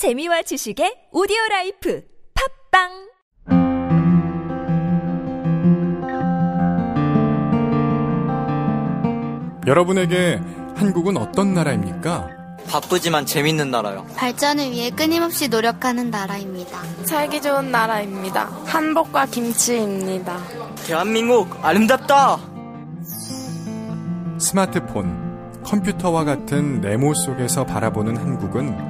재미와 지식의 오디오 라이프 팟빵 여러분에게 한국은 어떤 나라입니까? 바쁘지만 재밌는 나라요. 발전을 위해 끊임없이 노력하는 나라입니다. 살기 좋은 나라입니다. 한복과 김치입니다. 대한민국 아름답다. 스마트폰, 컴퓨터와 같은 네모 속에서 바라보는 한국은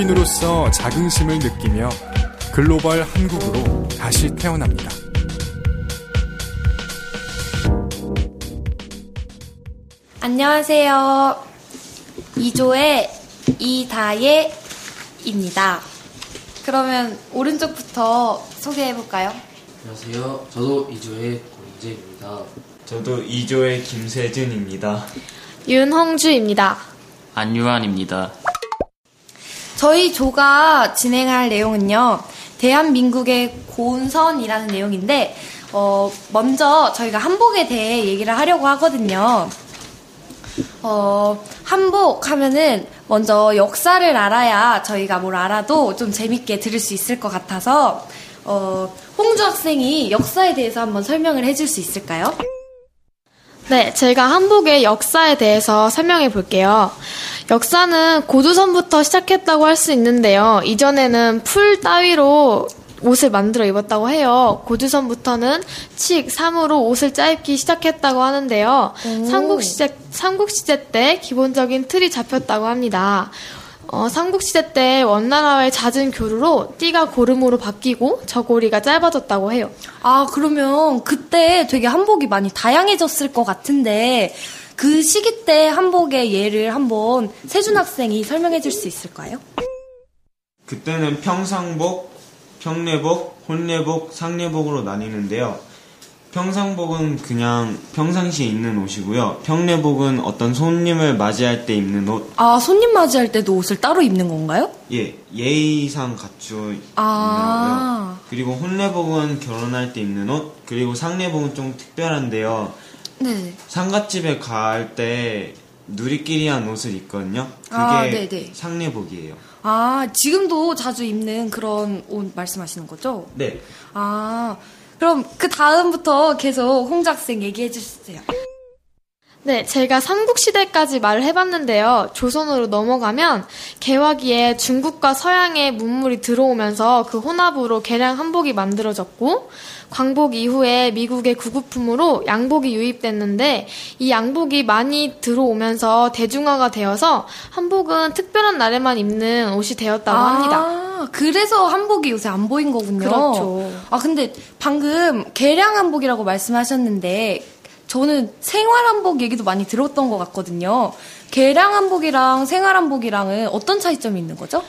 한국인으로서 자긍심을 느끼며 글로벌 한국으로 다시 태어납니다. 안녕하세요. 2조의 이다예입니다. 그러면 오른쪽부터 소개해 볼까요? 안녕하세요. 저도 이주의 고인재입니다. 저도 2조의 김세준입니다. 윤홍주입니다. 안유한입니다. 저희 조가 진행할 내용은요, 대한민국의 고운선이라는 내용인데, 어, 먼저 저희가 한복에 대해 얘기를 하려고 하거든요. 어, 한복 하면은 먼저 역사를 알아야 저희가 뭘 알아도 좀 재밌게 들을 수 있을 것 같아서, 어, 홍주 학생이 역사에 대해서 한번 설명을 해줄 수 있을까요? 네, 제가 한복의 역사에 대해서 설명해 볼게요. 역사는 고조선부터 시작했다고 할 수 있는데요. 이전에는 풀 따위로 옷을 만들어 입었다고 해요. 고조선부터는 칡, 삼으로 옷을 짜입기 시작했다고 하는데요. 삼국시대, 삼국시대 때 기본적인 틀이 잡혔다고 합니다. 어, 삼국시대 때 원나라와의 잦은 교류로 띠가 고름으로 바뀌고 저고리가 짧아졌다고 해요. 아, 그러면 그때 되게 한복이 많이 다양해졌을 것 같은데, 그 시기 때 한복의 예를 한번 세준 학생이 설명해 줄 수 있을까요? 그때는 평상복, 평내복, 혼내복, 상내복으로 나뉘는데요. 평상복은 그냥 평상시에 입는 옷이고요. 평내복은 어떤 손님을 맞이할 때 입는 옷. 아, 손님 맞이할 때도 옷을 따로 입는 건가요? 예, 예의상 갖추어 입는 아. 거고요. 그리고 혼내복은 결혼할 때 입는 옷. 그리고 상내복은 좀 특별한데요. 네. 상갓집에 갈 때 누리끼리 한 옷을 입거든요. 그게 아, 네네. 상내복이에요. 아, 지금도 자주 입는 그런 옷 말씀하시는 거죠? 네. 아, 그럼 그 다음부터 계속 홍주 학생 얘기해 주세요. 네, 제가 삼국시대까지 말을 해봤는데요. 조선으로 넘어가면 개화기에 중국과 서양의 문물이 들어오면서 그 혼합으로 개량 한복이 만들어졌고, 광복 이후에 미국의 구급품으로 양복이 유입됐는데, 이 양복이 많이 들어오면서 대중화가 되어서 한복은 특별한 날에만 입는 옷이 되었다고 합니다. 아, 그래서 한복이 요새 안 보인 거군요. 그렇죠. 아, 근데 방금 개량 한복이라고 말씀하셨는데, 저는 생활 한복 얘기도 많이 들었던 것 같거든요. 개량 한복이랑 생활 한복이랑은 어떤 차이점이 있는 거죠?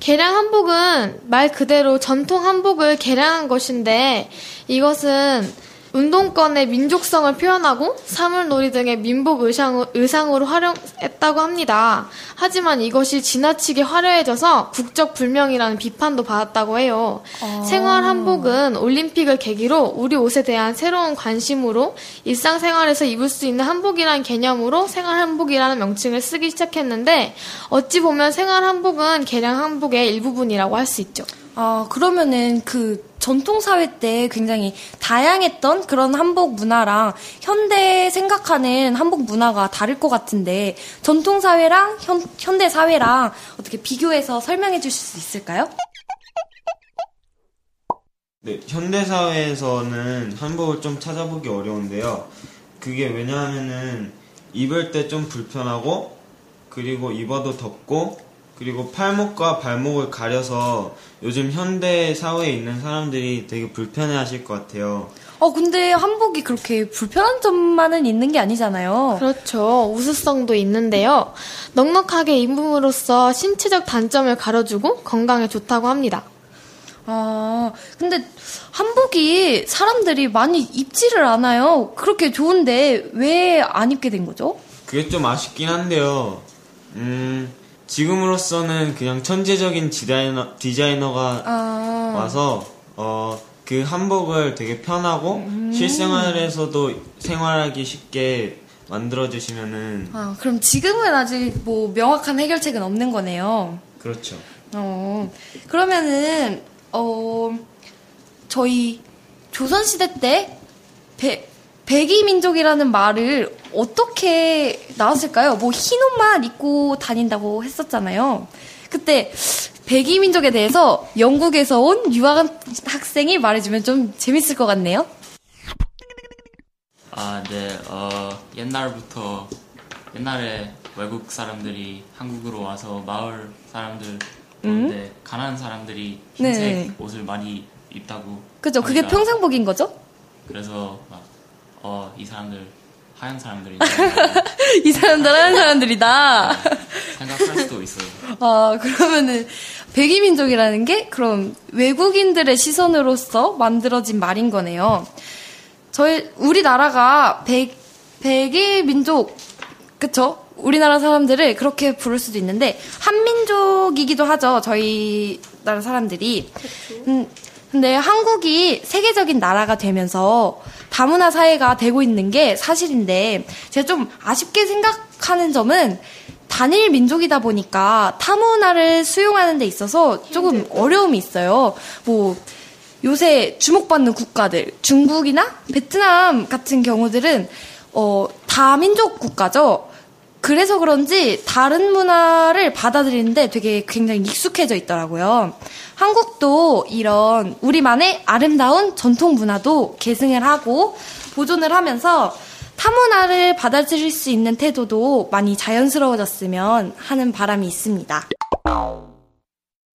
개량 한복은 말 그대로 전통 한복을 개량한 것인데 이것은 운동권의 민족성을 표현하고 사물놀이 등의 민복 의상, 의상으로 활용했다고 합니다. 하지만 이것이 지나치게 화려해져서 국적 불명이라는 비판도 받았다고 해요. 생활 한복은 올림픽을 계기로 우리 옷에 대한 새로운 관심으로 일상생활에서 입을 수 있는 한복이라는 개념으로 생활 한복이라는 명칭을 쓰기 시작했는데 어찌 보면 생활 한복은 개량 한복의 일부분이라고 할 수 있죠. 아, 그러면은 그 전통 사회 때 굉장히 다양했던 그런 한복 문화랑 현대 생각하는 한복 문화가 다를 것 같은데 전통 사회랑 현, 현대 사회랑 어떻게 비교해서 설명해 주실 수 있을까요? 네, 현대사회에서는 한복을 좀 찾아보기 어려운데요. 그게 왜냐하면은 입을 때 좀 불편하고 그리고 입어도 덥고 그리고 팔목과 발목을 가려서 요즘 현대 사회에 있는 사람들이 되게 불편해 하실 것 같아요. 어, 근데 한복이 그렇게 불편한 점만은 있는 게 아니잖아요. 그렇죠. 우수성도 있는데요. 넉넉하게 입음으로써 신체적 단점을 가려주고 건강에 좋다고 합니다. 아, 근데 한복이 사람들이 많이 입지를 않아요. 그렇게 좋은데 왜 안 입게 된 거죠? 그게 좀 아쉽긴 한데요. 음, 지금으로서는 그냥 천재적인 디자이너, 디자이너가 아, 와서, 어, 그 한복을 되게 편하고 실생활에서도 생활하기 쉽게 만들어주시면은, 아, 그럼 지금은 아직 뭐 명확한 해결책은 없는 거네요. 그렇죠. 어, 그러면은, 어, 저희 조선시대 때 배, 백이 민족이라는 말을 어떻게 나왔을까요? 뭐 흰 옷만 입고 다닌다고 했었잖아요. 그때 백이 민족에 대해서 영국에서 온 유학 학생이 말해주면 좀 재밌을 것 같네요. 아, 네, 어, 옛날부터, 옛날에 외국 사람들이 한국으로 와서 마을 사람들, 그런데 가난한 사람들이 흰색 네. 옷을 많이 입다고. 그죠? 그게 평상복인 거죠? 그래서 막, 어, 이 사람들, 하얀 사람들이 이 사람들 하는 사람들이다. 생각할 수도 있어요. 아, 그러면은, 백이민족이라는 게, 그럼, 외국인들의 시선으로서 만들어진 말인 거네요. 저희, 우리나라가 백, 백이민족, 그쵸? 우리나라 사람들을 그렇게 부를 수도 있는데, 한민족이기도 하죠, 저희 나라 사람들이. 음, 근데 한국이 세계적인 나라가 되면서 다문화 사회가 되고 있는 게 사실인데, 제가 좀 아쉽게 생각하는 점은, 단일 민족이다 보니까 타문화를 수용하는 데 있어서 조금 어려움이 있어요. 뭐 요새 주목받는 국가들 중국이나 베트남 같은 경우들은 어 다민족 국가죠. 그래서 그런지 다른 문화를 받아들이는데 되게 굉장히 익숙해져 있더라고요. 한국도 이런 우리만의 아름다운 전통 문화도 계승을 하고 보존을 하면서 타문화를 받아들일 수 있는 태도도 많이 자연스러워졌으면 하는 바람이 있습니다.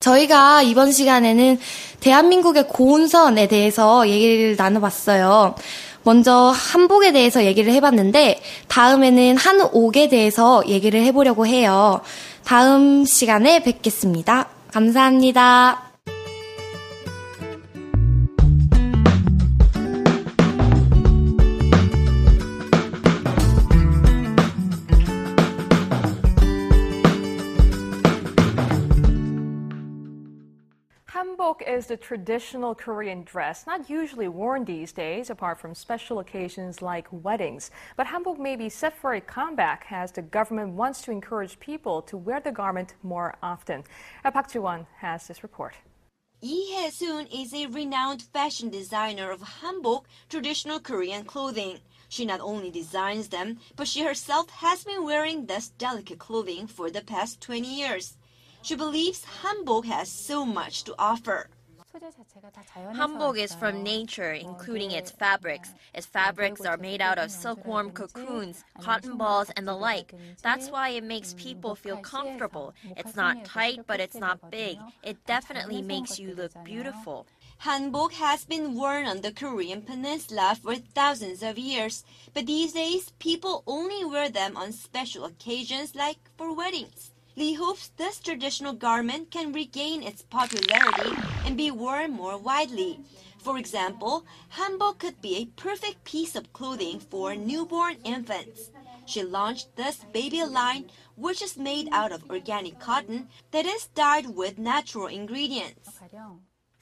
저희가 이번 시간에는 대한민국의 고운선에 대해서 얘기를 나눠봤어요. 먼저 한복에 대해서 얘기를 해봤는데 다음에는 한옥에 대해서 얘기를 해보려고 해요. 다음 시간에 뵙겠습니다. 감사합니다. Hanbok is the traditional Korean dress, not usually worn these days, apart from special occasions like weddings. But hanbok may be set for a comeback as the government wants to encourage people to wear the garment more often. Uh, Park Ji-won has this report. Lee Hae-soon is a renowned fashion designer of hanbok, traditional Korean clothing. She not only designs them, but she herself has been wearing this delicate clothing for the past 20 years. She believes hanbok has so much to offer. Hanbok is from nature, including its fabrics. Its fabrics are made out of silkworm cocoons, cotton balls, and the like. That's why it makes people feel comfortable. It's not tight, but it's not big. It definitely makes you look beautiful. Hanbok has been worn on the Korean peninsula for thousands of years, but these days people only wear them on special occasions like for weddings. Lee hopes this traditional garment can regain its popularity and be worn more widely. For example, hanbok could be a perfect piece of clothing for newborn infants. She launched this baby line, which is made out of organic cotton that is dyed with natural ingredients.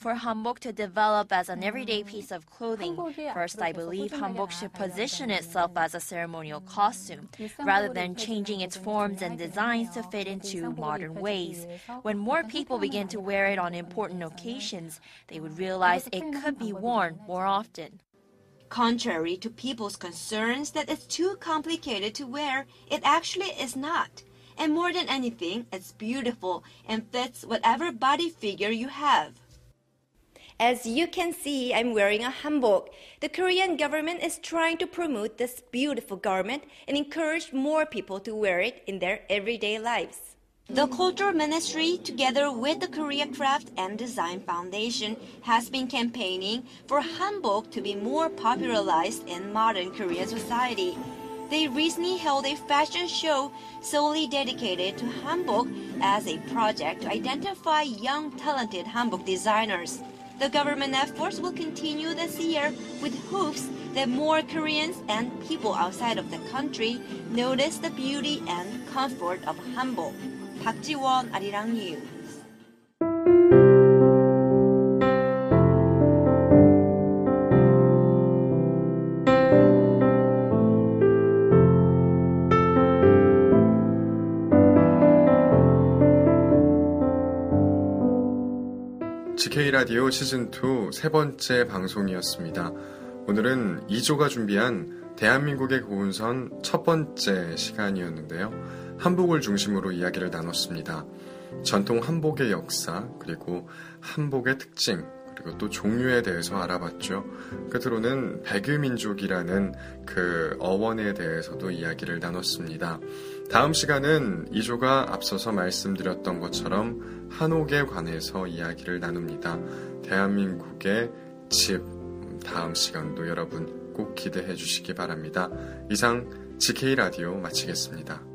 For hanbok to develop as an everyday piece of clothing, first I believe hanbok should position itself as a ceremonial costume, rather than changing its forms and designs to fit into modern ways. When more people begin to wear it on important occasions, they would realize it could be worn more often. Contrary to people's concerns that it's too complicated to wear, it actually is not. And more than anything, it's beautiful and fits whatever body figure you have. As you can see, I'm wearing a hanbok. The Korean government is trying to promote this beautiful garment and encourage more people to wear it in their everyday lives. The Culture Ministry, together with the Korea Craft and Design Foundation, has been campaigning for hanbok to be more popularized in modern Korean society. They recently held a fashion show solely dedicated to hanbok as a project to identify young talented hanbok designers. The government efforts will continue this year with hopes that more Koreans and people outside of the country notice the beauty and comfort of Hanbok. Park Ji-won, Arirang News. GK 라디오 시즌2 세 번째 방송이었습니다. 오늘은 2조가 준비한 대한민국의 고운선 첫 번째 시간이었는데요. 한복을 중심으로 이야기를 나눴습니다. 전통 한복의 역사, 그리고 한복의 특징, 그리고 또 종류에 대해서 알아봤죠. 끝으로는 백유민족이라는 그 어원에 대해서도 이야기를 나눴습니다. 다음 시간은 이조가 앞서서 말씀드렸던 것처럼 한옥에 관해서 이야기를 나눕니다. 대한민국의 집. 다음 시간도 여러분 꼭 기대해 주시기 바랍니다. 이상 GK 라디오 마치겠습니다.